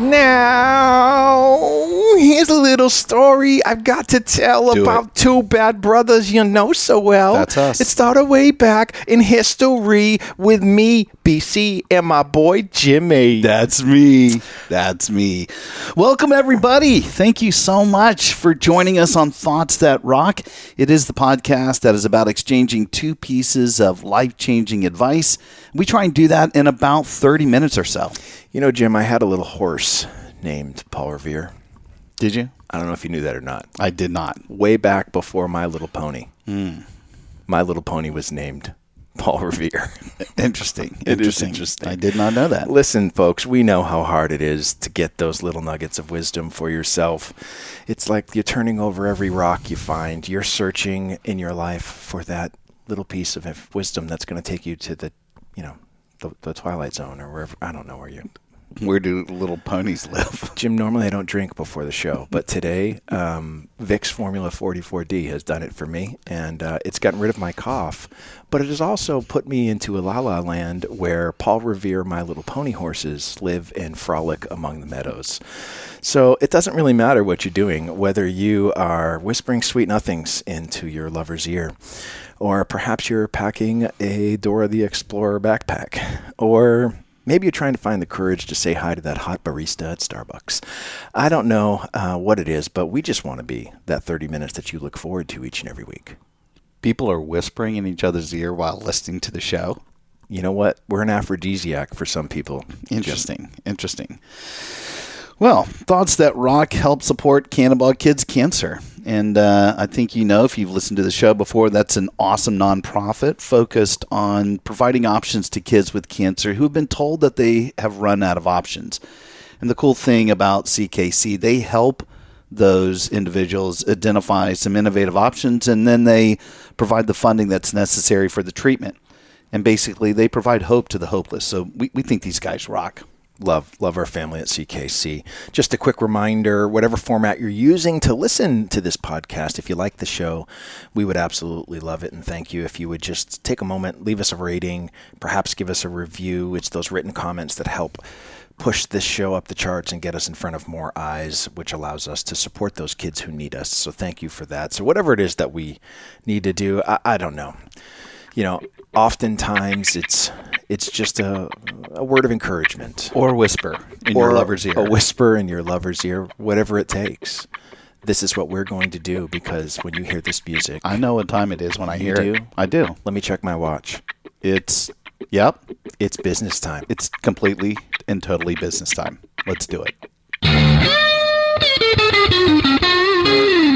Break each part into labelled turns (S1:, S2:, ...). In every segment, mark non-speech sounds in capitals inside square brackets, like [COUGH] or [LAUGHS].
S1: Now, here's a little story I've got to tell
S2: Do
S1: about
S2: it.
S1: two bad brothers you know so well.
S2: That's us.
S1: It started way back in history with me, BC, and my boy Jimmy.
S2: That's me. That's me. Welcome, everybody. Thank you so much for joining us on Thoughts That Rock. It is the podcast that is about exchanging two pieces of life changing advice. We try and do that in about 30 minutes or so.
S1: You know, Jim, I had a little horse named Paul Revere.
S2: Did you?
S1: I don't know if you knew that or not.
S2: I did not.
S1: Way back before My Little Pony.
S2: Hmm.
S1: My Little Pony was named Paul Revere. [LAUGHS]
S2: Interesting.
S1: It is
S2: interesting.
S1: interesting.
S2: I did not know that.
S1: Listen, folks, we know how hard it is to get those little nuggets of wisdom for yourself. It's like you're turning over every rock you find. You're searching in your life for that little piece of wisdom that's going to take you to the, you know, the, the twilight zone or wherever. I don't know where you.
S2: Where do little ponies live? [LAUGHS]
S1: Jim, normally I don't drink before the show, but today um, Vicks Formula 44D has done it for me, and uh, it's gotten rid of my cough. But it has also put me into a la la land where Paul Revere, My Little Pony horses live and frolic among the meadows. So it doesn't really matter what you're doing, whether you are whispering sweet nothings into your lover's ear, or perhaps you're packing a Dora the Explorer backpack, or Maybe you're trying to find the courage to say hi to that hot barista at Starbucks. I don't know uh, what it is, but we just want to be that 30 minutes that you look forward to each and every week.
S2: People are whispering in each other's ear while listening to the show.
S1: You know what? We're an aphrodisiac for some people.
S2: Interesting. Interesting. Well, Thoughts That Rock help support Cannonball Kids Cancer. And uh, I think you know, if you've listened to the show before, that's an awesome nonprofit focused on providing options to kids with cancer who have been told that they have run out of options. And the cool thing about CKC, they help those individuals identify some innovative options and then they provide the funding that's necessary for the treatment. And basically, they provide hope to the hopeless. So we, we think these guys rock
S1: love love our family at CKC. Just a quick reminder, whatever format you're using to listen to this podcast, if you like the show, we would absolutely love it and thank you if you would just take a moment, leave us a rating, perhaps give us a review. It's those written comments that help push this show up the charts and get us in front of more eyes, which allows us to support those kids who need us. So thank you for that. So whatever it is that we need to do, I, I don't know. You know, oftentimes it's it's just a, a word of encouragement
S2: or whisper in
S1: or
S2: your lover's ear.
S1: a whisper in your lover's ear whatever it takes this is what we're going to do because when you hear this music
S2: I know what time it is when I
S1: You
S2: hear
S1: do?
S2: it. I do.
S1: let me check my watch
S2: It's yep.
S1: it's business time
S2: It's completely and totally business time. Let's do it. [LAUGHS]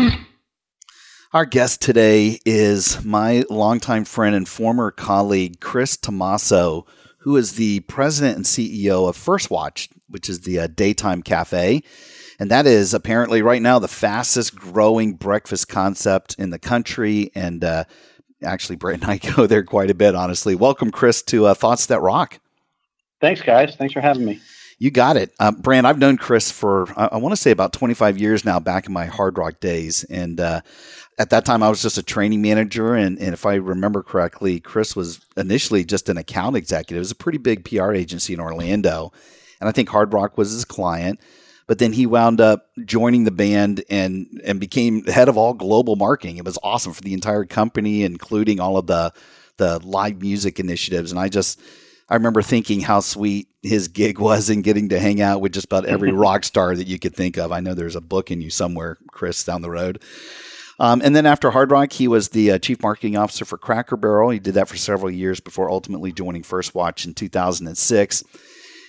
S2: Our guest today is my longtime friend and former colleague, Chris Tomasso, who is the president and CEO of First Watch, which is the uh, daytime cafe. And that is apparently right now the fastest growing breakfast concept in the country. And uh, actually, Brant and I [LAUGHS] go there quite a bit, honestly. Welcome, Chris, to uh, Thoughts That Rock.
S3: Thanks, guys. Thanks for having me.
S2: You got it. Uh, Brant, I've known Chris for, I, I want to say about 25 years now, back in my hard rock days. And uh, at that time, I was just a training manager. And, and if I remember correctly, Chris was initially just an account executive. It was a pretty big PR agency in Orlando. And I think Hard Rock was his client. But then he wound up joining the band and, and became head of all global marketing. It was awesome for the entire company, including all of the, the live music initiatives. And I just, I remember thinking how sweet his gig was and getting to hang out with just about every [LAUGHS] rock star that you could think of. I know there's a book in you somewhere, Chris, down the road. Um, and then after Hard Rock, he was the uh, chief marketing officer for Cracker Barrel. He did that for several years before ultimately joining First Watch in 2006.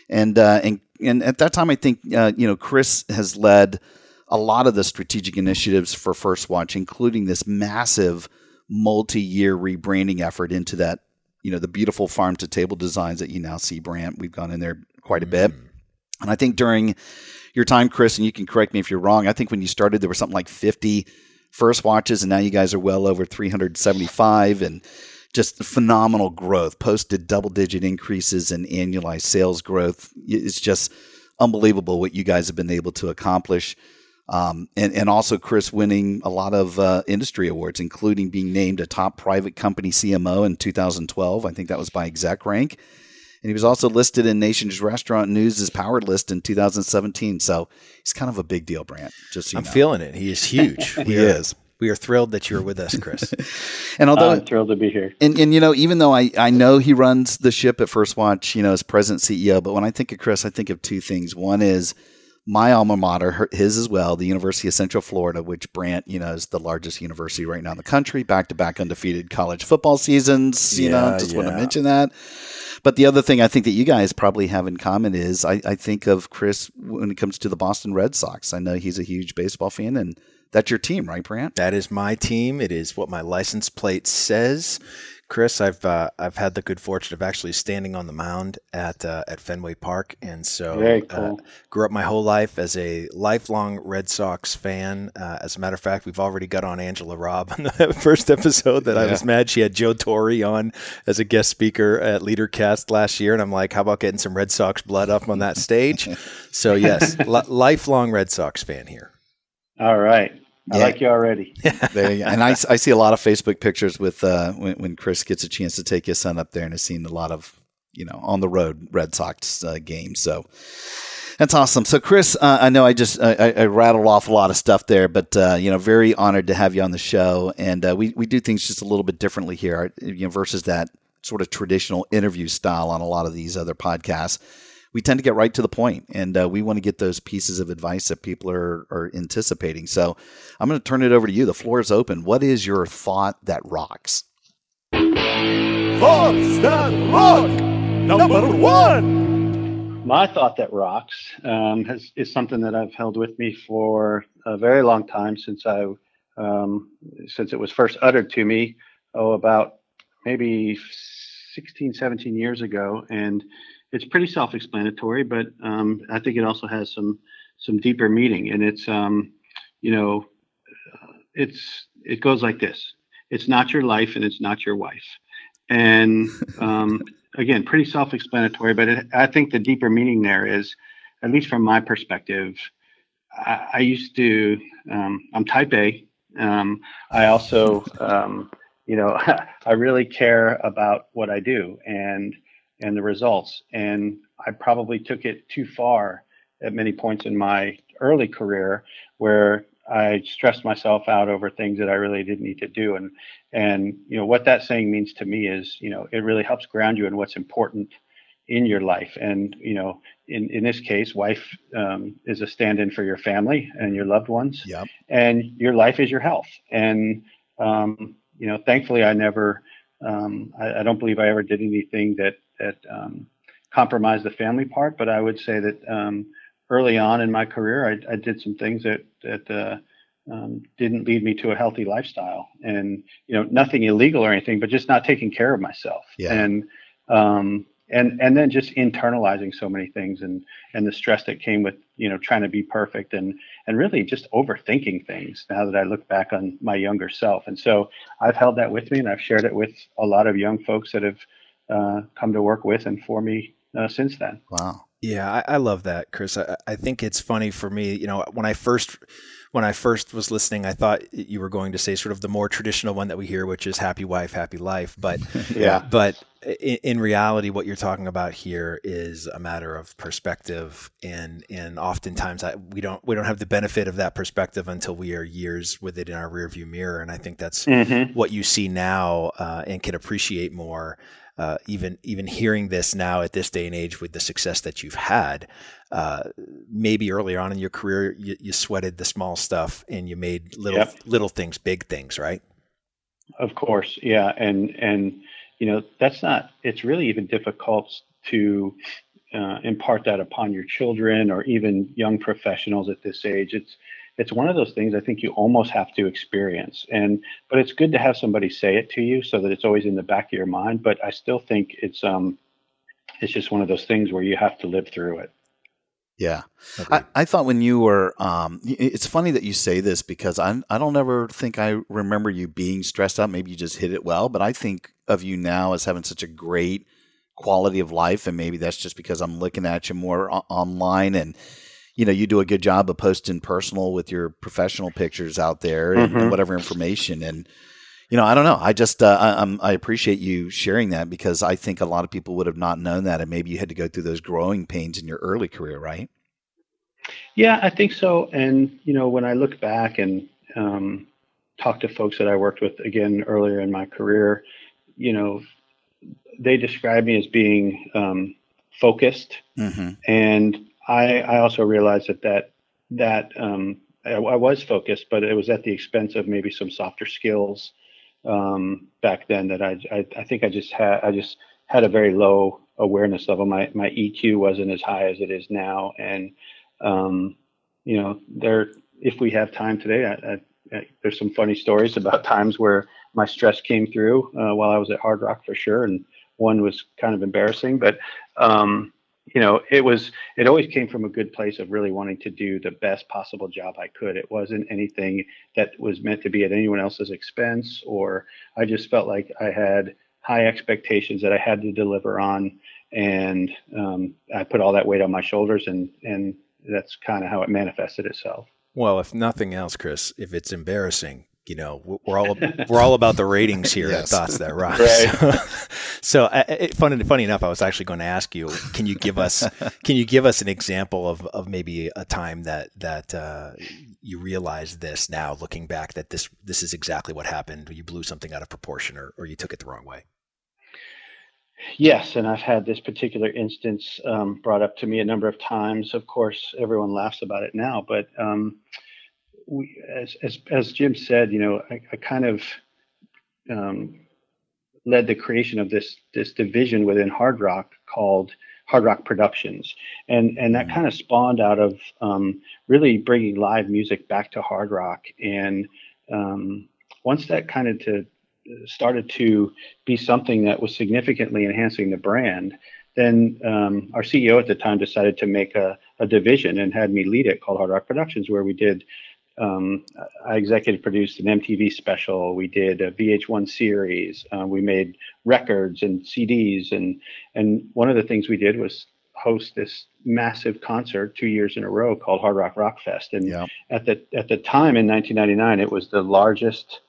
S2: And uh, and and at that time, I think uh, you know Chris has led a lot of the strategic initiatives for First Watch, including this massive multi-year rebranding effort into that you know the beautiful farm to table designs that you now see Brant we've gone in there quite a bit and i think during your time chris and you can correct me if you're wrong i think when you started there was something like 50 first watches, and now you guys are well over 375 and just phenomenal growth, posted double digit increases in annualized sales growth. It's just unbelievable what you guys have been able to accomplish. Um, and, and also Chris winning a lot of uh, industry awards, including being named a top private company CMO in 2012. I think that was by Exec Rank. And he was also listed in Nation's Restaurant News' Power List in 2017. So he's kind of a big deal, Brant. Just so
S1: I'm
S2: know.
S1: feeling it. He is huge. [LAUGHS]
S2: he is.
S1: We are thrilled that you're with us, Chris. [LAUGHS]
S2: and although
S3: I'm thrilled to be here.
S2: And, and you know, even though I, I know he runs the ship at First Watch, you know, as president CEO, but when I think of Chris, I think of two things. One is my alma mater, his as well, the University of Central Florida, which Brant, you know, is the largest university right now in the country, back to back undefeated college football seasons. You know,
S1: Yeah,
S2: just want to mention that. But the other thing I think that you guys probably have in common is I, I think of Chris when it comes to the Boston Red Sox. I know he's a huge baseball fan, and that's your team, right, Brant?
S1: That is my team. It is what my license plate says. Chris, I've uh, I've had the good fortune of actually standing on the mound at uh, at Fenway Park, and so
S3: Very
S1: uh, grew up my whole life as a lifelong Red Sox fan. Uh, as a matter of fact, we've already got on Angela Robb on the [LAUGHS] first episode that I was mad she had Joe Torre on as a guest speaker at LeaderCast last year, and I'm like, how about getting some Red Sox blood up on that stage? [LAUGHS] so yes, li- lifelong Red Sox fan here.
S3: All right. I
S2: Yeah.
S3: like you already. [LAUGHS]
S2: And I, I see a lot of Facebook pictures with uh, when, when Chris gets a chance to take his son up there and has seen a lot of, you know, on the road Red Sox uh, games. So that's awesome. So, Chris, uh, I know I just I, I rattled off a lot of stuff there, but uh, you know, very honored to have you on the show. And uh, we we do things just a little bit differently here, you know, versus that sort of traditional interview style on a lot of these other podcasts. We tend to get right to the point, and uh, we want to get those pieces of advice that people are are anticipating. So, I'm going to turn it over to you. The floor is open. What is your thought that rocks?
S4: Thoughts that rock! Number one!
S3: My thought that rocks um, has, is something that I've held with me for a very long time since I um, since it was first uttered to me. Oh, about maybe 16, 17 years ago, and it's pretty self-explanatory. But um, I think it also has some some deeper meaning, and it's um, you know uh, it's it goes like this: It's not your life, and it's not your wife. And um, [LAUGHS] again, pretty self-explanatory, but it, I think the deeper meaning there is, at least from my perspective, I, I used to. Um, I'm Type A. Um, I also, [LAUGHS] um, you know, [LAUGHS] I really care about what I do and and the results. And I probably took it too far at many points in my early career, where I stressed myself out over things that I really didn't need to do. And and you know what that saying means to me is, you know, it really helps ground you in what's important in your life. And you know, in in this case, wife um, is a stand-in for your family and your loved ones,
S2: Yep.
S3: and your life is your health. And um, you know, thankfully, I never, um, I, I don't believe I ever did anything that that um, compromised the family part. But I would say that um, early on in my career, I, I did some things that that uh, um, didn't lead me to a healthy lifestyle, and you know, nothing illegal or anything, but just not taking care of myself.
S2: Yeah.
S3: And um, and and then just internalizing so many things and and the stress that came with you know trying to be perfect and and really just overthinking things now that I look back on my younger self. And so I've held that with me and I've shared it with a lot of young folks that have uh, come to work with and for me uh, since then.
S2: Wow.
S1: Yeah, I, I love that, Chris. I, I think it's funny for me. You know, when I first when I first was listening, I thought you were going to say sort of the more traditional one that we hear, which is "happy wife, happy life." But [LAUGHS]
S3: Yeah.
S1: but in, in reality, what you're talking about here is a matter of perspective, and and oftentimes I, we don't we don't have the benefit of that perspective until we are years with it in our rearview mirror, and I think that's
S3: Mm-hmm.
S1: what you see now uh, and can appreciate more. Uh, even even hearing this now at this day and age with the success that you've had, uh, maybe earlier on in your career you, you sweated the small stuff and you made little
S3: Yep.
S1: little things big things, right?
S3: Of course, yeah, and and you know that's not. It's really even difficult to uh, impart that upon your children or even young professionals at this age. It's it's one of those things I think you almost have to experience, and but it's good to have somebody say it to you so that it's always in the back of your mind. But I still think it's um it's just one of those things where you have to live through it.
S2: Yeah. I, I, thought when you were, um, it's funny that you say this because I, I don't ever think I remember you being stressed out. Maybe you just hit it well, but I think of you now as having such a great quality of life. And maybe that's just because I'm looking at you more o- online and, you know, you do a good job of posting personal with your professional pictures out there and, mm-hmm. whatever information. And, you know, I don't know. I just uh, I, I, appreciate you sharing that because I think a lot of people would have not known that, and maybe you had to go through those growing pains in your early career, right?
S3: Yeah, I think so. And you know, when I look back and um, talk to folks that I worked with again earlier in my career, you know, they describe me as being um, focused, mm-hmm. and I, I also realized that that that um, I, I was focused, but it was at the expense of maybe some softer skills um, back then that I, I, I think I just had I just had a very low awareness level. My my EQ wasn't as high as it is now, and um, you know there if we have time today, I, I, there's some funny stories about [LAUGHS] times where my stress came through uh, while I was at Hard Rock for sure, and one was kind of embarrassing, but um, you know, it was, it always came from a good place of really wanting to do the best possible job I could. It wasn't anything that was meant to be at anyone else's expense, or I just felt like I had high expectations that I had to deliver on. And um, I put all that weight on my shoulders, and, and that's kind of how it manifested itself.
S1: Well, if nothing else, Chris, if it's embarrassing, you know we're all we're all about the ratings here yes. at Thoughts That Rock. Right. [LAUGHS] So, so it, funny, funny enough, I was actually going to ask you, can you give us can you give us an example of, of maybe a time that that uh, you realized this now, looking back, that this this is exactly what happened. You blew something out of proportion, or, or you took it the wrong way.
S3: Yes, and I've had this particular instance um, brought up to me a number of times. Of course, everyone laughs about it now, but um, we, as, as, as Jim said, you know, I, I kind of um, led the creation of this this division within Hard Rock called Hard Rock Productions, and and that mm. kind of spawned out of um, really bringing live music back to Hard Rock. And um, once that kind of to started to be something that was significantly enhancing the brand, then um, our CEO at the time decided to make a, a division and had me lead it called Hard Rock Productions, where we did um, I executive produced an MTV special. We did a VH1 series. Uh, we made records and CDs, and and one of the things we did was host this massive concert two years in a row called Hard Rock Rock Fest. And yeah. at the at the time in 1999, it was the largest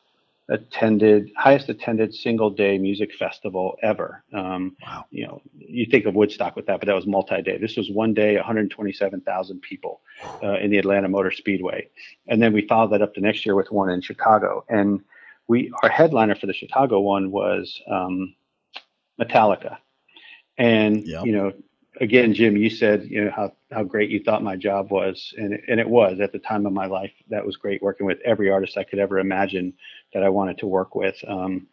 S3: attended, highest attended single day music festival ever. Um, wow. You know, you think of Woodstock with that, but that was multi day. This was one day, 127,000 people uh, in the Atlanta Motor Speedway. And then we followed that up the next year with one in Chicago. And we, our headliner for the Chicago one was um, Metallica. And, yep. you know, again, Jim, you said you know how how great you thought my job was, and and it was at the time of my life. That was great working with every artist I could ever imagine that I wanted to work with. Um,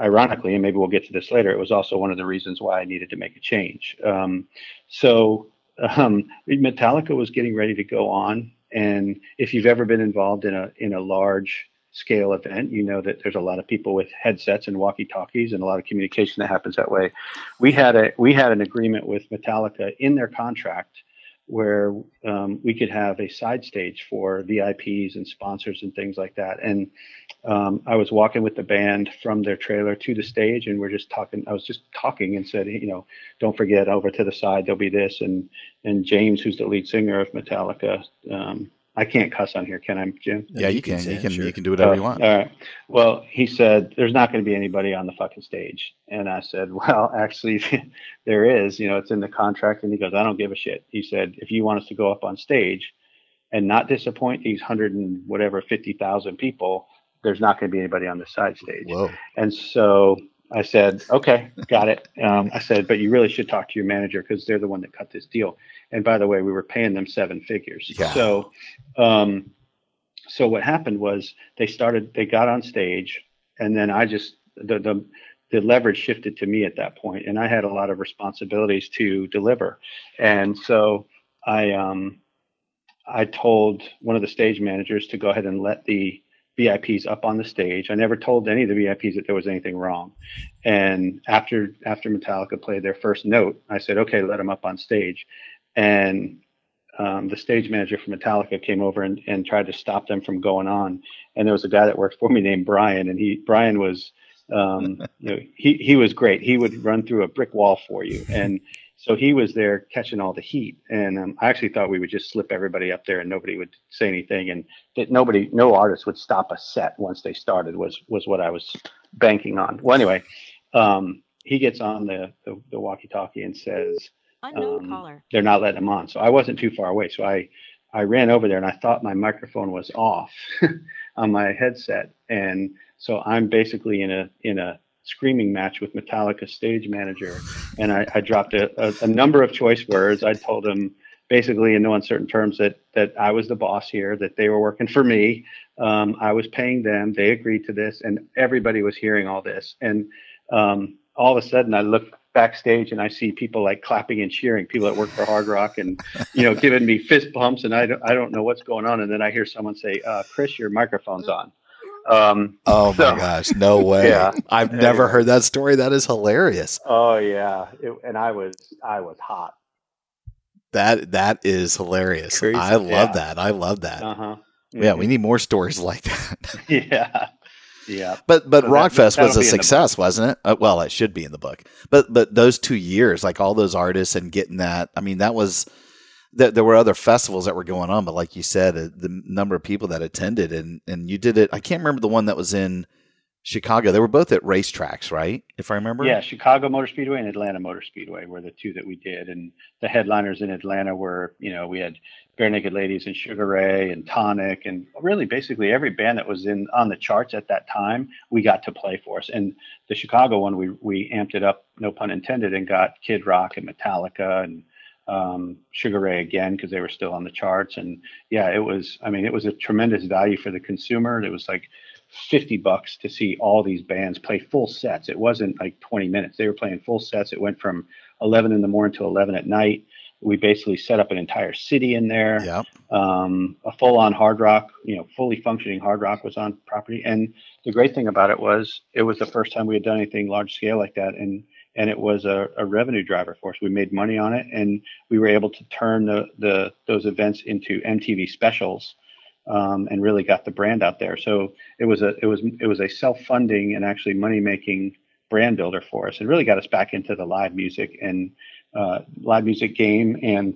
S3: ironically, and maybe we'll get to this later, it was also one of the reasons why I needed to make a change. Um, so um, Metallica was getting ready to go on, and if you've ever been involved in a in a large scale event, you know that there's a lot of people with headsets and walkie-talkies and a lot of communication that happens that way. We had a we had an agreement with Metallica in their contract where um, we could have a side stage for VIPs and sponsors and things like that. And um, I was walking with the band from their trailer to the stage, and we're just talking. I was just talking and said, you know, don't forget over to the side there'll be this. And and James, who's the lead singer of Metallica, um, I can't cuss on here, can I, Jim?
S2: Yeah, you, you can. can you can. Sure. You can do whatever uh, you want.
S3: All right. Well, he said there's not going to be anybody on the fucking stage, and I said, [LAUGHS] well, actually, [LAUGHS] there is. You know, it's in the contract. And he goes, I don't give a shit. He said, if you want us to go up on stage and not disappoint these hundred and whatever fifty thousand people, there's not going to be anybody on the side stage. Whoa. And so I said, okay, got it. Um, I said, but you really should talk to your manager because they're the one that cut this deal. And by the way, we were paying them seven figures. Yeah. So, um, so what happened was they started, they got on stage, and then I just the the the leverage shifted to me at that point, and I had a lot of responsibilities to deliver. And so I um, I told one of the stage managers to go ahead and let the VIPs up on the stage. I never told any of the VIPs that there was anything wrong. And after after Metallica played their first note, I said, "Okay, let them up on stage." And um, the stage manager for Metallica came over and, and tried to stop them from going on. And there was a guy that worked for me named Brian, and he Brian was um, [LAUGHS] you know he he was great. He would run through a brick wall for you, and so he was there catching all the heat. And um, I actually thought we would just slip everybody up there and nobody would say anything, and that nobody, no artist would stop a set once they started was was what I was banking on. Well, anyway, um, he gets on the, the, the walkie-talkie and says
S5: Unknown
S3: um,
S5: caller.
S3: they're not letting him on. So I wasn't too far away. So I, I ran over there and I thought my microphone was off [LAUGHS] on my headset. And so I'm basically in a, in a screaming match with Metallica stage manager. And I, I dropped a, a, a number of choice words. I told him basically in no uncertain terms that, that I was the boss here, that they were working for me. Um, I was paying them. They agreed to this and everybody was hearing all this. And, um, all of a sudden I look backstage and I see people like clapping and cheering, people that work for Hard Rock and, you know, giving me fist bumps and I don't, I don't know what's going on. And then I hear someone say, uh, Chris, your microphone's on. Um,
S2: Oh
S3: So-
S2: my gosh, no way.
S3: Yeah.
S2: I've never heard that story. That is hilarious.
S3: oh yeah. It, and I was, I was hot.
S2: That that is hilarious.
S1: Crazy.
S2: I love
S3: Yeah.
S2: that. I love that.
S3: Uh huh.
S2: Yeah, we need more stories [LAUGHS] like that. [LAUGHS]
S3: yeah. Yeah.
S2: But but
S3: So that-
S2: Rockfest
S3: that'll
S2: was a
S3: be in the book.
S2: success, wasn't it? Uh, well, it should be in the book. But but those two years, like all those artists and getting that, I mean, that was there, there were other festivals that were going on, but like you said, uh, the number of people that attended and and you did it. I can't remember the one that was in Chicago. They were both at racetracks, right? If I remember.
S3: Yeah, Chicago Motor Speedway and Atlanta Motor Speedway were the two that we did, and the headliners in Atlanta were, you know, we had Barenaked Ladies and Sugar Ray and Tonic, and really basically every band that was in on the charts at that time, we got to play for us. And the Chicago one, we we amped it up, no pun intended, and got Kid Rock and Metallica and um, Sugar Ray again because they were still on the charts. And yeah, it was, I mean, it was a tremendous value for the consumer. It was like 50 bucks to see all these bands play full sets. It wasn't like 20 minutes. They were playing full sets. It went from 11 in the morning to 11 at night. We basically set up an entire city in there.
S2: Yep.
S3: Um, a full on hard rock, you know, fully functioning hard rock was on property. And the great thing about it was it was the first time we had done anything large scale like that. And and it was a, a revenue driver for us. We made money on it, and we were able to turn the, the those events into MTV specials, um, and really got the brand out there. So it was a it was it was a self funding and actually money making brand builder for us. It really got us back into the live music and uh, live music game and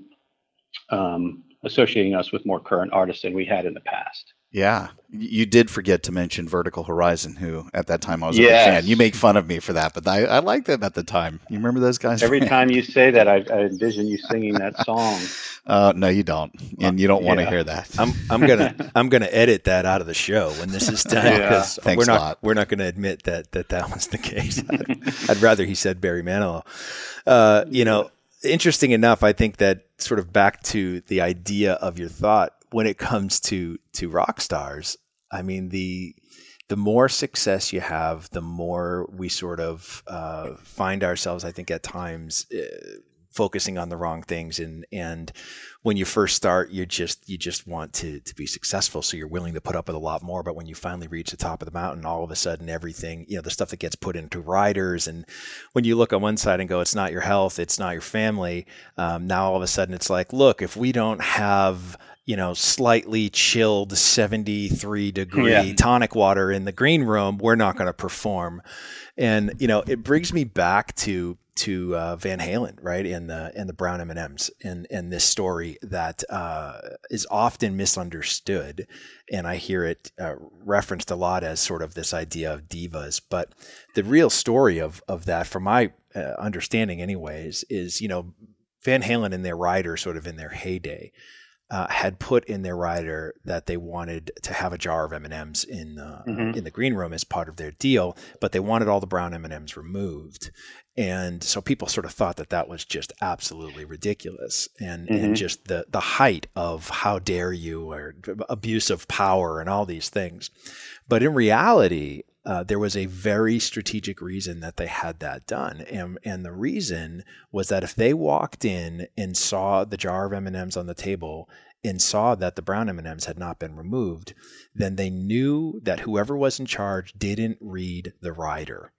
S3: um, associating us with more current artists than we had in the past.
S2: Yeah, you did forget to mention Vertical Horizon, who at that time I was a
S3: Yes.
S2: big fan. You make fun of me for that, but I, I liked them at the time. You remember those guys?
S3: Every [LAUGHS] time you say that, I, I envision you singing that song. [LAUGHS]
S2: Uh, no, you don't, and you don't want to
S3: Yeah.
S2: hear that.
S1: I'm I'm gonna [LAUGHS] I'm gonna edit that out of the show when this is done
S3: Yeah.
S1: because
S2: Thanks
S1: we're
S2: a
S1: not
S2: lot.
S1: we're not gonna admit that that that was the case. I'd, I'd rather he said Barry Manilow. Uh, you know, interesting enough, I think that sort of back to the idea of your thought when it comes to to rock stars. I mean the the more success you have, the more we sort of uh, find ourselves, I think, at times uh, focusing on the wrong things. And and when you first start, you just you just want to to be successful, so you're willing to put up with a lot more. But when you finally reach the top of the mountain, all of a sudden, everything you know, the stuff that gets put into riders, and when you look on one side and go, it's not your health, it's not your family. Um, now all of a sudden, it's like, look, if we don't have you know, slightly chilled 73 degree
S3: Yeah.
S1: tonic water in the green room, we're not going to perform. And, you know, it brings me back to, to uh, Van Halen, right? And the, and the brown M&Ms and, and this story that uh, is often misunderstood. And I hear it uh, referenced a lot as sort of this idea of divas. But the real story of, of that, from my uh, understanding anyways, is, you know, Van Halen and their rider sort of in their heyday uh, had put in their rider that they wanted to have a jar of M and M's in uh,
S3: Mhm.
S1: in the green room as part of their deal, but they wanted all the brown M and M's removed, and so people sort of thought that that was just absolutely ridiculous, and and
S3: Mhm.
S1: just the the height of how dare you or abuse of power and all these things, but in reality. Uh, there was a very strategic reason that they had that done, and and the reason was that if they walked in and saw the jar of M&Ms on the table and saw that the brown M&Ms had not been removed, then they knew that whoever was in charge didn't read the rider.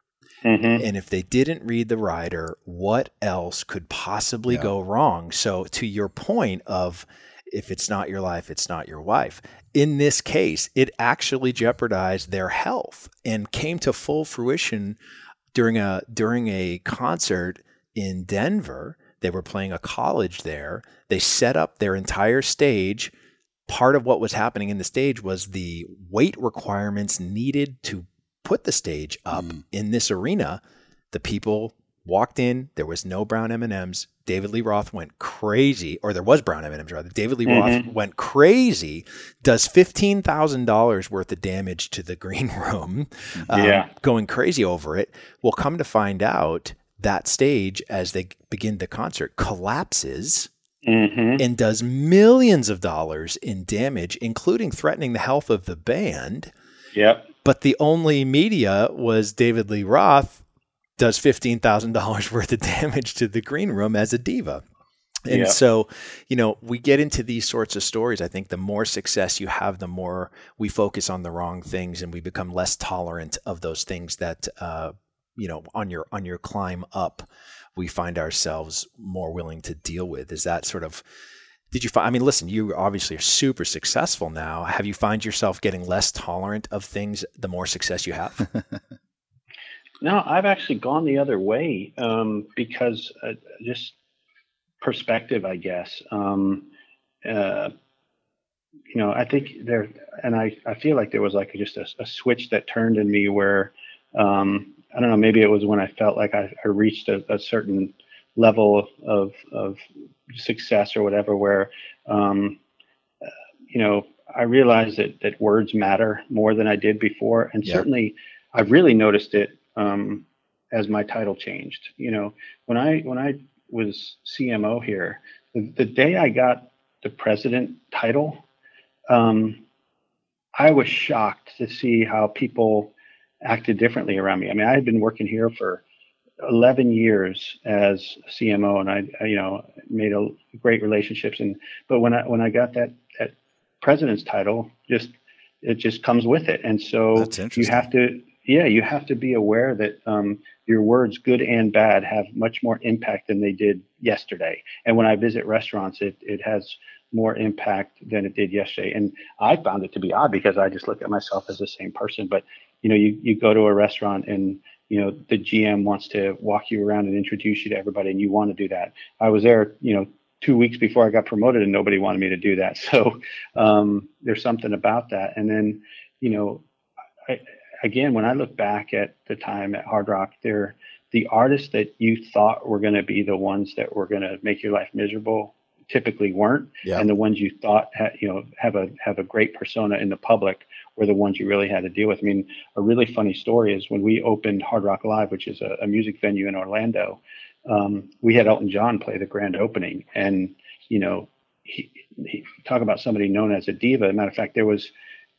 S3: Mhm.
S1: And if they didn't read the rider, what else could possibly
S2: Yeah.
S1: go wrong? So to your point of if it's not your life, it's not your wife. In this case, it actually jeopardized their health and came to full fruition during a during a concert in Denver. They were playing a college there. They set up their entire stage. Part of what was happening in the stage was the weight requirements needed to put the stage up mm. in this arena. The people walked in. There was no brown M and M's. David Lee Roth went crazy, or there was brown M and M's rather. David Lee mm-hmm. Roth went crazy. Does fifteen thousand dollars worth of damage to the [LAUGHS] green room.
S3: Um, yeah,
S1: going crazy over it. We'll come to find out that stage as they begin the concert collapses. Mm-hmm. And does millions of dollars in damage, including threatening the health of the band.
S3: Yep.
S1: But the only media was David Lee Roth does $15,000 [LAUGHS] worth of damage to the green room as a diva. And yeah. so, you know, we get into these sorts of stories. I think the more success you have, the more we focus on the wrong things and we become less tolerant of those things that, uh, you know, on your on your climb up, we find ourselves more willing to deal with. Is that sort of did you find i mean listen you obviously are super successful now have you find yourself getting less tolerant of things the more success you have [LAUGHS]
S3: No, I've actually gone the other way um, because uh, just perspective, I guess. Um, uh, you know, I think there, and I, I feel like there was like just a, a switch that turned in me where, um, I don't know, maybe it was when I felt like I, I reached a, a, certain level of, of success or whatever, where, um, uh, you know, I realized that, that words matter more than I did before. And certainly I've really noticed it um, as my title changed. You know, when I when I was CMO here, the, the day I got the president title, um, I was shocked to see how people acted differently around me. I mean, I had been working here for 11 years as CMO, and I, you know, made a great relationships. And but when I when I got that that president's title, just it just comes with it, and so you have to yeah, you have to be aware that um, your words, good and bad, have much more impact than they did yesterday. And when I visit restaurants, it it has more impact than it did yesterday. And I found it to be odd because I just look at myself as the same person. But you know, you you go to a restaurant and you know the GM wants to walk you around and introduce you to everybody, and you want to do that. I was there, you know, two weeks before I got promoted, and nobody wanted me to do that. [LAUGHS] So um, there's something about that. And then you know. I, again, when I look back at the time at Hard Rock, they're the artists that you thought were going to be the ones that were going to make your life miserable typically weren't, yeah. and the ones you thought had, you know have a have a great persona in the public were the ones you really had to deal with. I mean, a really funny story is when we opened Hard Rock Live, which is a, a music venue in Orlando. Um, we had Elton John play the grand opening, and you know, he, he talk about somebody known as a diva. As a matter of fact, there was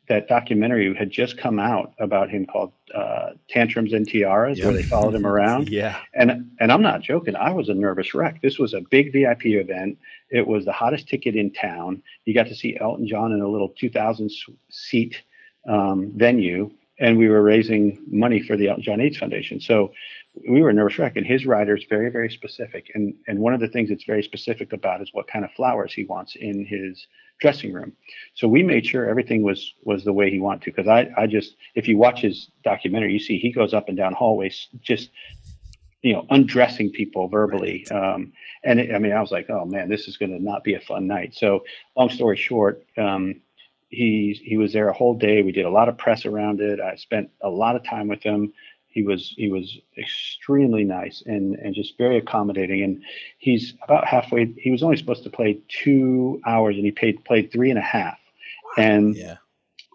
S3: that documentary had just come out about him called uh, Tantrums and Tiaras, yep. where they followed him [LAUGHS] around.
S1: yeah.
S3: And and I'm not joking. I was a nervous wreck. This was a big VIP event. It was the hottest ticket in town. You got to see Elton John in a little 2,000 seat um, venue, and we were raising money for the Elton John AIDS Foundation. So we were a nervous wreck, and his rider is very, very specific. And and one of the things it's very specific about is what kind of flowers he wants in his dressing room. So we made sure everything was was the way he wanted to. Because I I just if you watch his documentary, you see he goes up and down hallways just you know undressing people verbally. Um, and it, I mean I was like, oh man, this is going to not be a fun night. So long story short. Um, he he was there a whole day. We did a lot of press around it. I spent a lot of time with him he was he was extremely nice and and just very accommodating. And he's about halfway he was only supposed to play two hours and he paid played three and a half. And yeah.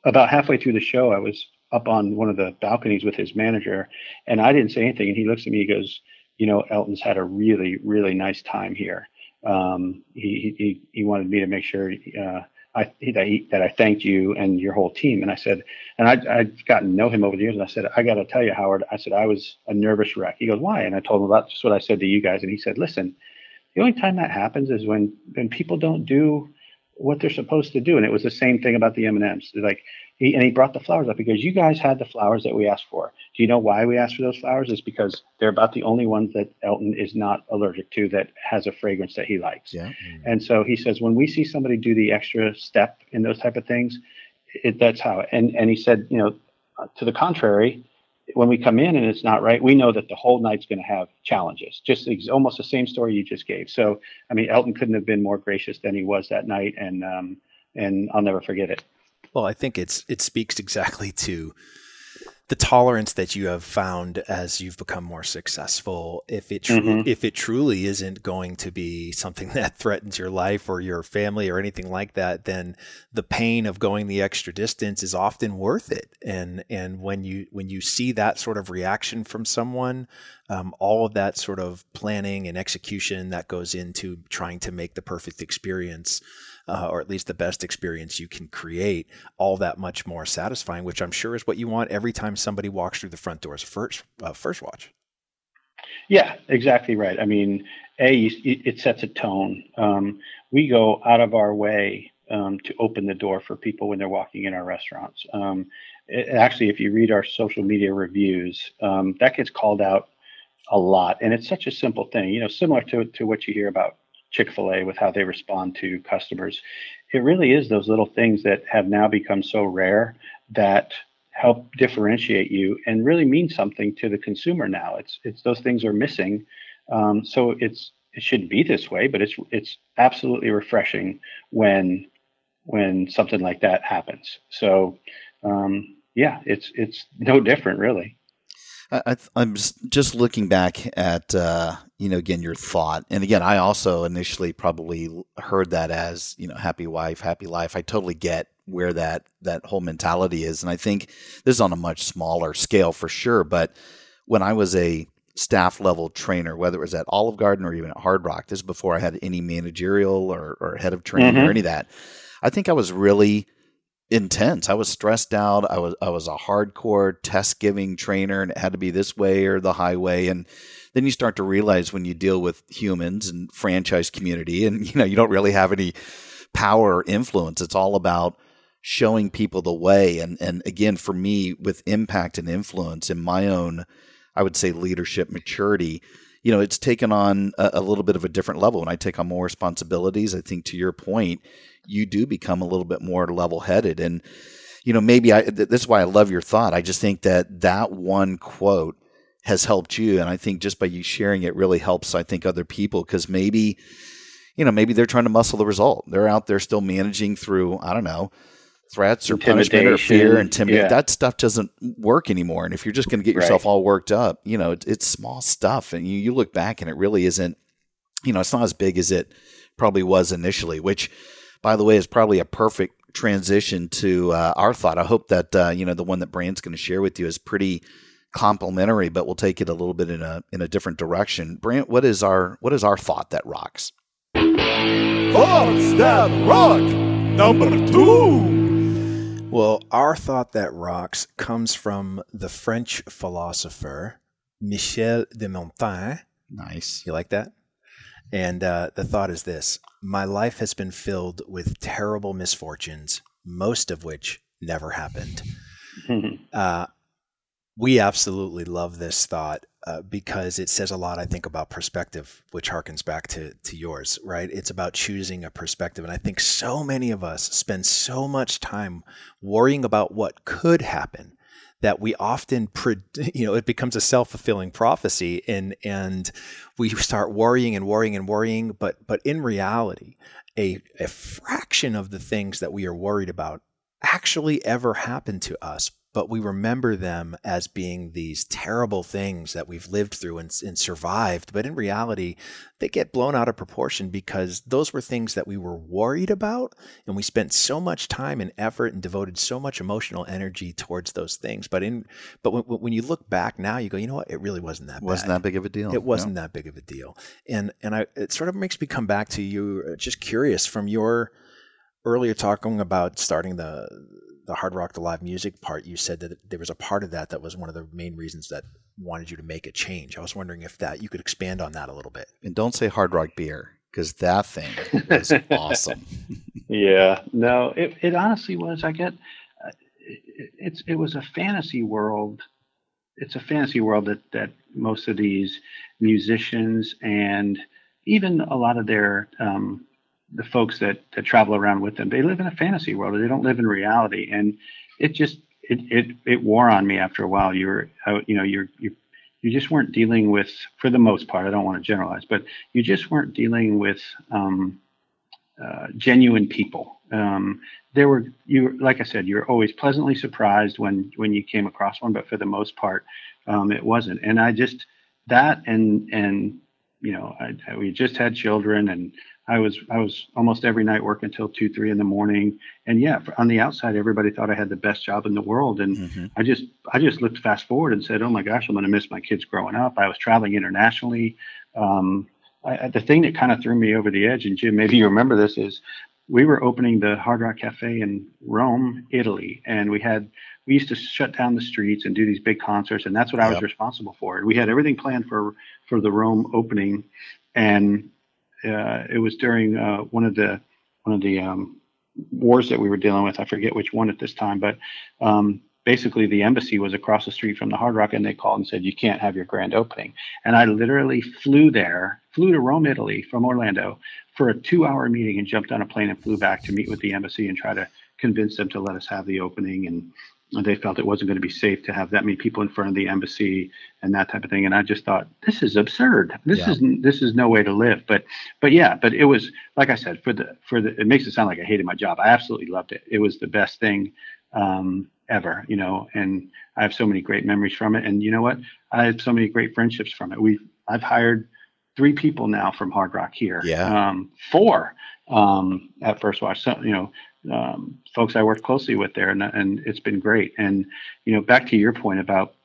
S3: about halfway through the show i was up on one of the balconies with his manager and i didn't say anything. And he looks at me he goes you know elton's had a really really nice time here. Um, he, he he wanted me to make sure uh, I that, he, that I thanked you and your whole team. And I said, and I I'd gotten to know him over the years. And I said, I got to tell you, Howard. I said I was a nervous wreck. He goes, why? And I told him about just what I said to you guys. And he said, listen, the only time that happens is when when people don't do what they're supposed to do. And it was the same thing about the M and M's. Like he, and he brought the flowers up because you guys had the flowers that we asked for. Do you know why we asked for those flowers? It's because they're about the only ones that Elton is not allergic to that has a fragrance that he likes.
S2: Yeah.
S3: And so he says, when we see somebody do the extra step in those type of things, it, that's how. And and he said, you know, uh, to the contrary, when we come in and it's not right, we know that the whole night's going to have challenges. Just ex- almost the same story you just gave. So I mean, Elton couldn't have been more gracious than he was that night, and um, and I'll never forget it.
S1: Well, I think it's it speaks exactly to the tolerance that you have found as you've become more successful if it tr-
S3: Mhm.
S1: if it truly isn't going to be something [LAUGHS] that threatens your life or your family or anything like that then the pain of going the extra distance is often worth it and and when you when you see that sort of reaction from someone um, all of that sort of planning and execution that goes into trying to make the perfect experience uh, or at least the best experience you can create, all that much more satisfying, which I'm sure is what you want every time somebody walks through the front doors first uh, first watch.
S3: Yeah, exactly right. I mean, a it sets a tone. Um, we go out of our way um, to open the door for people when they're walking in our restaurants. Um, it, actually, if you read our social media reviews, um, that gets called out a lot, and it's such a simple thing. You know, similar to to what you hear about Chick Fil A with how they respond to customers. It really is those little things that have now become so rare that help differentiate you and really mean something to the consumer now. It's it's those things are missing. Um, so it's it shouldn't be this way, but it's it's absolutely refreshing when when something like that happens. So um, yeah, it's it's no different really.
S2: I, I'm just, just looking back at, uh, you know, again, your thought. And again, I also initially probably heard that as, you know, happy wife, happy life. I totally get where that, that whole mentality is. And I think this is on a much smaller scale for sure. But when I was a staff level trainer, whether it was at Olive Garden or even at Hard Rock, this is before I had any managerial or, or head of training
S3: Mhm.
S2: or any of that. I think I was really intense. I was stressed out. I was I was a hardcore test giving trainer and it had to be this way or the highway and then you start to realize when you deal with humans and franchise community and you know you don't really have any power or influence. It's all about showing people the way and and again for me with impact and influence in my own I would say leadership maturity you know it's taken on a, a little bit of a different level when I take on more responsibilities I think to your point you do become a little bit more level headed and you know maybe I th- this is why I love your thought. I just think that that one quote has helped you. And I think just by you sharing it really helps I think other people. Cuz maybe you know maybe they're trying to muscle the result. They're out there still managing through I don't know threats or punishment or fear
S3: Intimidation, yeah.
S2: that stuff doesn't work anymore. And if you're just going to get yourself
S3: Right.
S2: all worked up you know it's, it's small stuff. And you, you look back and it really isn't you know it's not as big as it probably was initially which by the way is probably a perfect transition to uh, our thought i hope that uh, you know the one that Brant's going to share with you is pretty complimentary but we'll take it a little bit in a in a different direction Brant what is our what is our thought that rocks
S4: Thoughts that rock. Number two.
S1: Well, our thought that rocks comes from the French philosopher Michel de Montaigne.
S2: nice
S1: You like that? And uh, the thought is this My life has been filled with terrible misfortunes, most of which never happened. [LAUGHS] Uh, we absolutely love this thought uh, because it says a lot, I think, about perspective, which harkens back to, to yours, right? It's about choosing a perspective. And I think so many of us spend so much time worrying about what could happen that we often, [LAUGHS] you know, it becomes a self fulfilling prophecy and, and we start worrying and worrying and worrying. But, but in reality, a, a fraction of the things that we are worried about actually ever happen to us, but we remember them as being these terrible things that we've lived through and, and survived. But in reality, they get blown out of proportion because those were things that we were worried about, and we spent so much time and effort and devoted so much emotional energy towards those things. But in but when, when you look back now, you go, you know what? It really wasn't that.
S2: wasn't
S1: bad
S2: that big of a deal
S1: it wasn't that big of a deal and and i it sort of makes me come back to you uh, just curious from your earlier talking about starting the the hard rock the live music part you said that there was a part of that that was one of the main reasons that wanted you to make a change i was wondering if that you could expand on that a little bit
S2: and don't say hard rock beer because that thing was [LAUGHS] awesome
S3: Yeah, no, it, it honestly was. I get, uh, it's it was a fantasy world. It's a fantasy world that that most of these musicians and even a lot of their um, the folks that that travel around with them. They live in a fantasy world they don't live in reality and it just it it, it wore on me after a while. You're you know you're you you just weren't dealing with for the most part i don't want to generalize but you just weren't dealing with um, uh, genuine people. Um, there were you like i said you're always pleasantly surprised when when you came across one but for the most part um, it wasn't. And i just that and and you know I, I, we just had children and I was I was almost every night working until two three in the morning, and yeah, on the outside everybody thought I had the best job in the world, and mm-hmm. I just I just looked fast forward and said, oh my gosh, I'm going to miss my kids growing up. I was traveling internationally. Um, I, the thing that kind of threw me over the edge, and Jim, maybe you remember this, is we were opening the Hard Rock Cafe in Rome, Italy, and we had we used to shut down the streets and do these big concerts, and that's what I was responsible for. We had everything planned for for the Rome opening, and uh, it was during uh, one of the one of the um, wars that we were dealing with. I forget which one at this time, but um, basically the embassy was across the street from the Hard Rock, and they called and said you can't have your grand opening. And I literally flew there, flew to Rome, Italy, from Orlando for a two-hour meeting, and jumped on a plane and flew back to meet with the embassy and try to convince them to let us have the opening and they felt it wasn't going to be safe to have that many people in front of the embassy and that type of thing and i just thought this is absurd. This yeah. is this is no way to live. But but yeah but it was like i said for the for the it makes it sound like i hated my job. I absolutely loved it. It was the best thing um, ever you know and i have so many great memories from it and you know what? I have so many great friendships from it. We i've hired three people now from hard rock here.
S2: Yeah.
S3: Um, four um, at first watch. So you know um, folks I work closely with there, and, and it's been great. And you know, back to your point about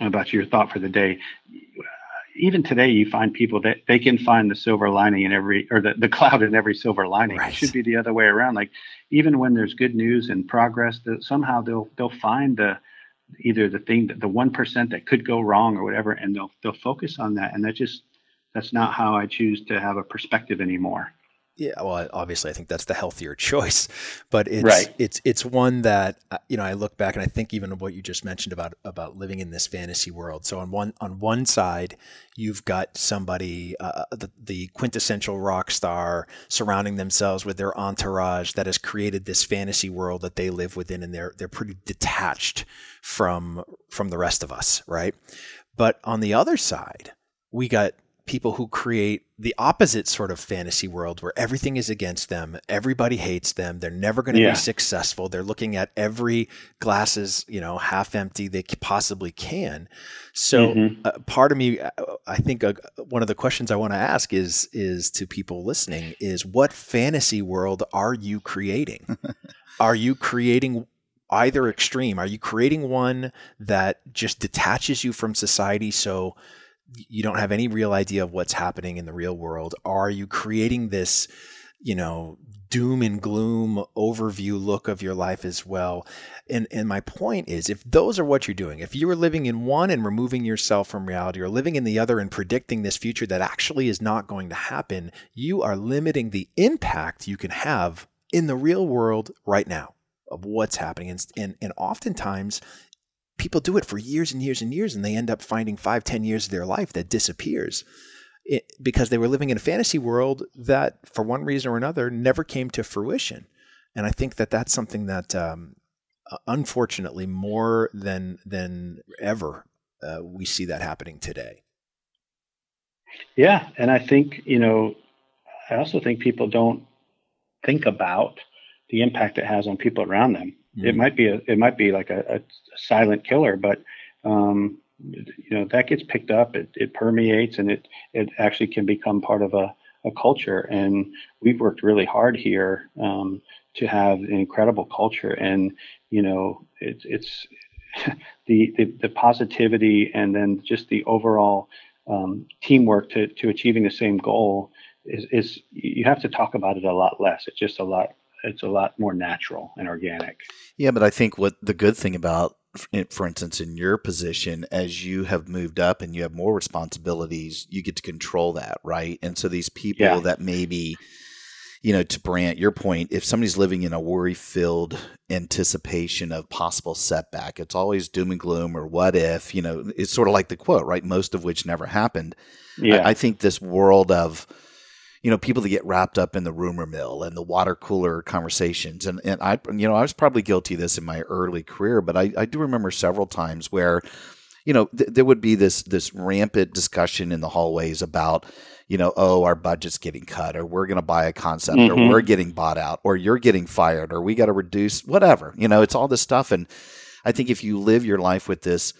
S3: about your thought for the day. Even today, you find people that they can find the silver lining in every, or the, the [LAUGHS] cloud in every silver lining. Right. It should be the other way around. Like even when there's good news and progress, that somehow they'll they'll find the either the thing that the one percent that could go wrong or whatever, and they'll they'll focus on that. And that just that's not how I choose to have a perspective anymore.
S1: Yeah, well, obviously, I think that's the healthier choice, [LAUGHS] but it's right. it's it's one that uh, you know I look back and I think even what you just mentioned about about living in this fantasy world. So on one on one side, you've got somebody uh, uh, the, the quintessential rock star surrounding themselves with their entourage that has created this fantasy world that they live within, and they're they're pretty detached from from the rest of us, right? But on the other side, we got people who create the opposite sort of fantasy world where everything is against them, everybody hates them, they're never going to yeah. be successful. They're looking at every glass is, you know, half empty they possibly can. So, mm-hmm. uh, part of me, uh, I think uh, one of the questions I want to ask is is to people listening is what fantasy world are you creating? [LAUGHS] are you creating either extreme? Are you creating one that just detaches you from society so you don't have any real idea of what's happening in the real world? Are you creating this, you know, doom and gloom overview look of your life as well? And and my point is if those are what you're doing, if you are living in one and removing yourself from reality or living in the other and predicting this future that actually is not going to happen, you are limiting the impact you can have in the real world right now of what's happening. And, and, and oftentimes people do it for years and years and years, and they end up finding five, ten years of their life that disappears it, because they were living in a fantasy world that, for one reason or another, never came to fruition. And I think that that's something that, um, unfortunately, more than than ever, uh, we see that happening today.
S3: Yeah, and I think you know, I also think people don't think about the impact it has on people around them. Mm-hmm. It might be a, it might be like a, a silent killer, but um, you know that gets picked up. It, it permeates, and it it actually can become part of a, a culture. And we've worked really hard here um, to have an incredible culture. And you know, it's it's [LAUGHS] the, the the positivity, and then just the overall um, teamwork to to achieving the same goal is, is you have to talk about it a lot less. It's just a lot it's a lot more natural and organic.
S2: Yeah, but I think what the good thing about for instance in your position as you have moved up and you have more responsibilities you get to control that right and so these people yeah. that maybe you know, to Brant, your point, if somebody's living in a worry filled anticipation of possible setback, it's always doom and gloom or what if, you know, it's sort of like the quote, right? Most of which never happened.
S3: Yeah.
S2: I, I think this world of, you know, people that get wrapped up in the rumor mill and the water cooler conversations. And, and I, you know, I was probably guilty of this in my early career, but I, I do remember several times where, you know, th- there would be this, this rampant discussion in the hallways about, you know, oh, our budget's getting cut, or we're going to buy a concept, or
S3: Mhm.
S2: we're getting bought out, or you're getting fired, or we got to reduce whatever. You know, it's all this stuff. And I think if you live your life with this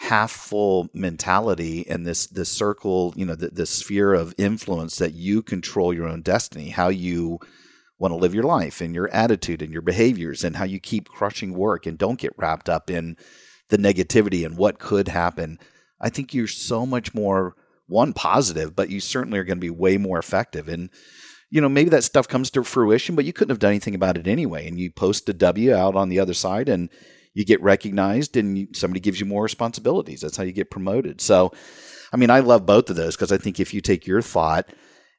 S2: half full mentality and this this circle, you know, the, the sphere of influence that you control your own destiny, how you want to live your life and your attitude and your behaviors and how you keep crushing work and don't get wrapped up in the negativity and what could happen. I think you're so much more one positive, but you certainly are going to be way more effective. And you know, maybe that stuff comes to fruition, but you couldn't have done anything about it anyway. And you post a W out on the other side, and you get recognized, and somebody gives you more responsibilities. That's how you get promoted. So, I mean, I love both of those because I think if you take your thought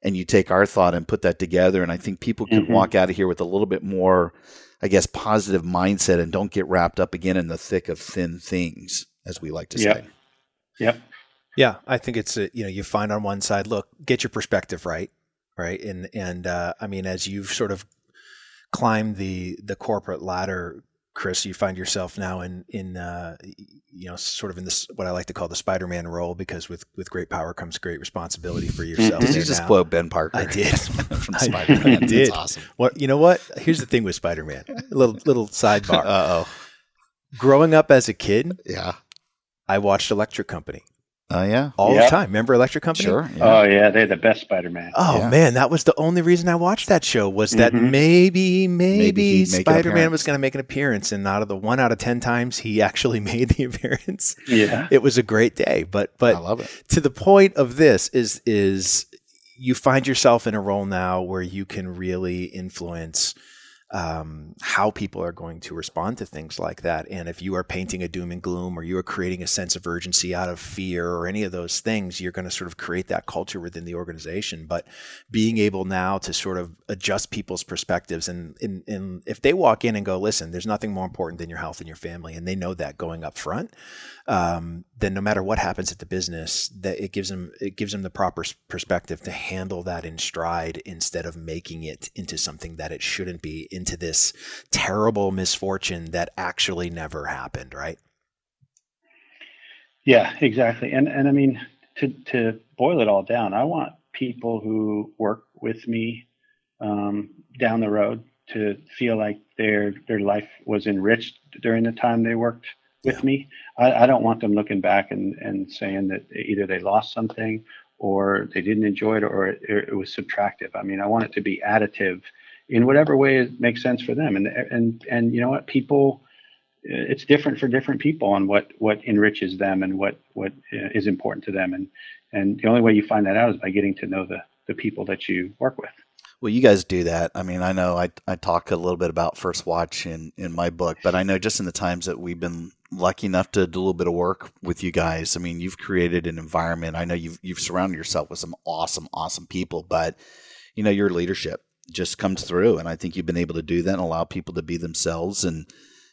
S2: and you take our thought and put that together, and I think people can
S3: Mhm.
S2: walk out of here with a little bit more, I guess, positive mindset and don't get wrapped up again in the thick of thin things, as we like to
S3: Yep.
S2: say.
S3: Yep.
S1: Yeah, I think it's a, you know you find on one side, look, get your perspective right, right, and and uh, I mean as you've sort of climbed the the corporate ladder, Chris, you find yourself now in in uh, you know sort of in this what I like to call the Spider-Man role because with with great power comes great responsibility for yourself.
S3: Mhm.
S2: Did you just
S1: now.
S2: quote Ben Parker?
S1: I did. [LAUGHS]
S2: from [LAUGHS] Spider-Man.
S1: I did.
S2: That's awesome.
S1: What you know? What here's the thing with Spider-Man. [LAUGHS] Little little sidebar.
S2: Uh oh.
S1: Growing up as a kid,
S2: Yeah.
S1: I watched Electric Company
S2: Oh yeah.
S1: all
S3: Yeah.
S1: the time. Remember Electric Company?
S2: Sure. Yeah.
S3: Oh yeah, they're the best Spider-Man.
S1: Oh
S2: Yeah.
S1: man, that was the only reason I watched that show was that
S3: Mhm.
S1: maybe maybe,
S2: Maybe he'd make an
S1: Spider-Man was going to make an appearance, and out of the one out of ten times he actually [LAUGHS] made the appearance,
S3: Yeah.
S1: it was a great day. But but
S2: I love it.
S1: to the point of this is is you find yourself in a role now where you can really influence um, how people are going to respond to things like that. And if you are painting a doom and gloom or you are creating a sense of urgency out of fear or any of those things, you're going to sort of create that culture within the organization. But being able now to sort of adjust people's perspectives and, and, and if they walk in and go, listen, there's nothing more important than your health and your family, and they know that going up front, um, then no matter what happens at the business, that it gives them it gives them the proper perspective to handle that in stride instead of making it into something that it shouldn't be, into this terrible misfortune that actually never happened. Right?
S3: Yeah, exactly. And and I mean to to boil it all down, I want people who work with me um, down the road to feel like their their life was enriched during the time they worked with me. I, I don't want them looking back and, and saying that either they lost something or they didn't enjoy it or it, it was subtractive. I mean, I want it to be additive in whatever way it makes sense for them. And and and you know what, people it's different for different people on what what enriches them and what what uh, important to them and and the only way you find that out is by getting to know the the people that you work with
S2: Well, you guys do that. I mean, I know I, I talk a little bit about First Watch in, in my book, but I know just in the times that we've been lucky enough to do a little bit of work with you guys, I mean, you've created an environment. I know you've, you've surrounded yourself with some awesome, awesome people, but, you know, your leadership just comes through. And I think you've been able to do that and allow people to be themselves. And,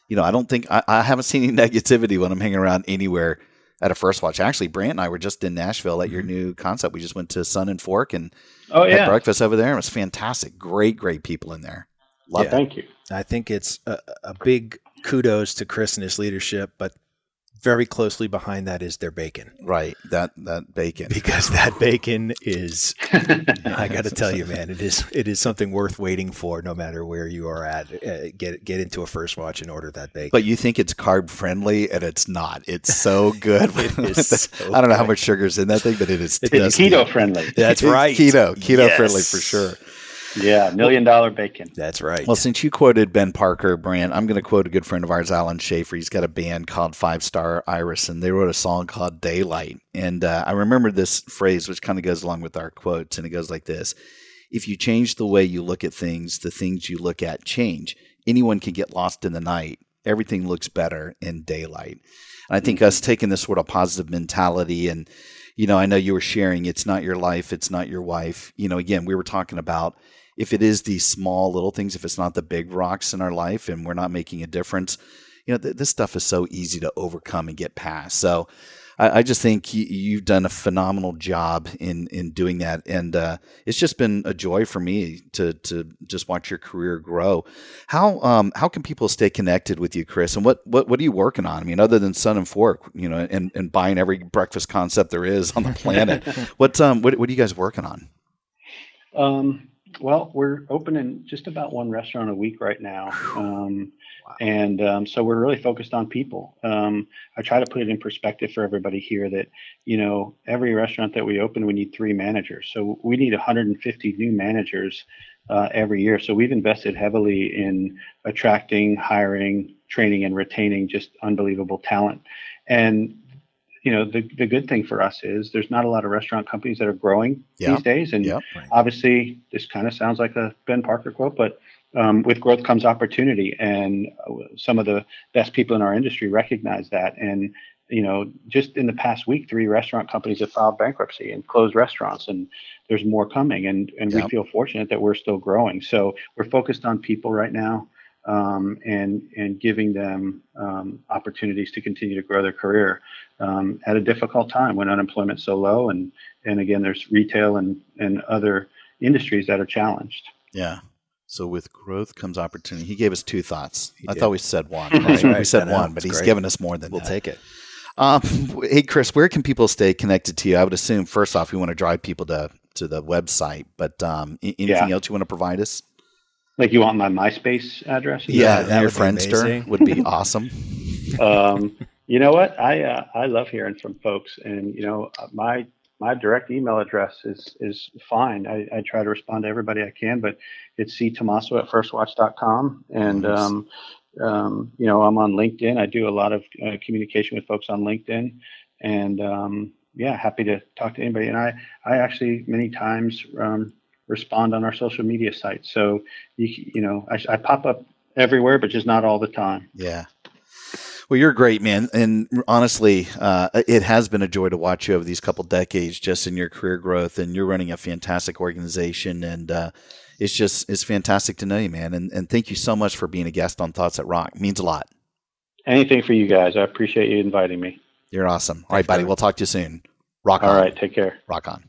S2: you know, I don't think, I, I haven't seen any [LAUGHS] negativity when I'm hanging around anywhere at a First Watch. Actually, Brant and I were just in Nashville at your mm-hmm. new concept. We just went to Sun and Fork and
S3: oh
S2: had
S3: yeah
S2: breakfast over there. It was fantastic. Great, great people in there. Love
S1: Yeah.
S2: it.
S3: thank you
S1: I think it's a, a big kudos to Chris and his leadership, but very closely behind that is their bacon
S2: Right. That that bacon.
S1: because that bacon is I [LAUGHS] got to tell you, man, it is it is something worth waiting for, no matter where you are at. Uh, get get into a first watch and order that bacon.
S2: But you think it's carb friendly, and it's not. It's so [LAUGHS] good.
S1: It is [LAUGHS] so
S2: I don't know how
S1: good.
S2: much sugar's in that thing, but it is.
S3: It's keto friendly
S1: That's right.
S2: Keto, keto
S1: Yes.
S2: friendly for sure.
S3: Yeah million dollar bacon
S1: That's right.
S2: Well, since you quoted Ben Parker, Brant, I'm going to quote a good friend of ours, Alan Schaefer. He's got a band called Five Star Iris, and they wrote a song called Daylight. And uh, I remember this phrase, which kind of goes along with our quotes, and it goes like this If you change the way you look at things, the things you look at change. Anyone can get lost in the night. Everything looks better in daylight. And I think us taking this sort of positive mentality and you know, I know you were sharing it's not your life, it's not your wife. You know, again, we were talking about if it is these small little things, if it's not the big rocks in our life and we're not making a difference, you know, th- this stuff is so easy to overcome and get past. So I, I just think you, have done a phenomenal job in in doing that, and uh, it's just been a joy for me to to just watch your career grow. How um how can people stay connected with you, Chris? And what what what are you working on? I mean, other than Sun and Fork, you know, and and buying every breakfast concept there is on the planet, [LAUGHS] what um what what are you guys working on?
S3: Um, well, we're opening just about one restaurant a week right now. Um, wow. And um, so we're really focused on people. Um, I try to put it in perspective for everybody here that, you know, every restaurant that we open, we need three managers. So we need 150 new managers uh, every year. So we've invested heavily in attracting, hiring, training, and retaining just unbelievable talent. And you know the, the good thing for us is there's not a lot of restaurant companies that are growing these days. And obviously this kind of sounds like a ben parker quote but um, with growth comes opportunity. And uh, some of the best people in our industry recognize that. And you know just in the past week three restaurant companies have filed bankruptcy and closed restaurants and there's more coming. And and we feel fortunate that we're still growing. So we're focused on people right now um, and and giving them um, opportunities to continue to grow their career um, at a difficult time when unemployment's so low and and again there's retail and and other industries that are challenged.
S2: Yeah. So with growth comes opportunity. He gave us two thoughts. He I did. thought we said one. Right? right. We said one, but he's great. given us more than
S5: we'll
S2: that.
S5: take it.
S2: Um, hey, Chris, where can people stay connected to you? I would assume first off, we want to drive people to to the website, but um, anything yeah. else you want to provide us?
S3: Like you want my MySpace address?
S2: Yeah, that your Friendster would be awesome. [LAUGHS]
S3: Um, you know what? I uh, I love hearing from folks, and you know my my direct email address is is fine. I, I try to respond to everybody I can, but it's ctomasso at firstwatch.com. And nice. um, um, you know, I'm on LinkedIn. I do a lot of uh, communication with folks on LinkedIn, and um, yeah, happy to talk to anybody. And I I actually many times um, respond on our social media sites. So you you know I, I pop up everywhere, but just not all the time.
S2: Yeah. Well, you're great, man, and honestly, uh, it has been a joy to watch you over these couple decades, just in your career growth, and you're running a fantastic organization, and uh, it's just it's fantastic to know you, man, and and thank you so much for being a guest on Thoughts That Rock. It means a lot.
S3: Anything for you guys. I appreciate you inviting me.
S2: You're awesome. All right, buddy. We'll talk to you soon. Rock
S3: on.
S2: All
S3: right. Take care.
S2: Rock on.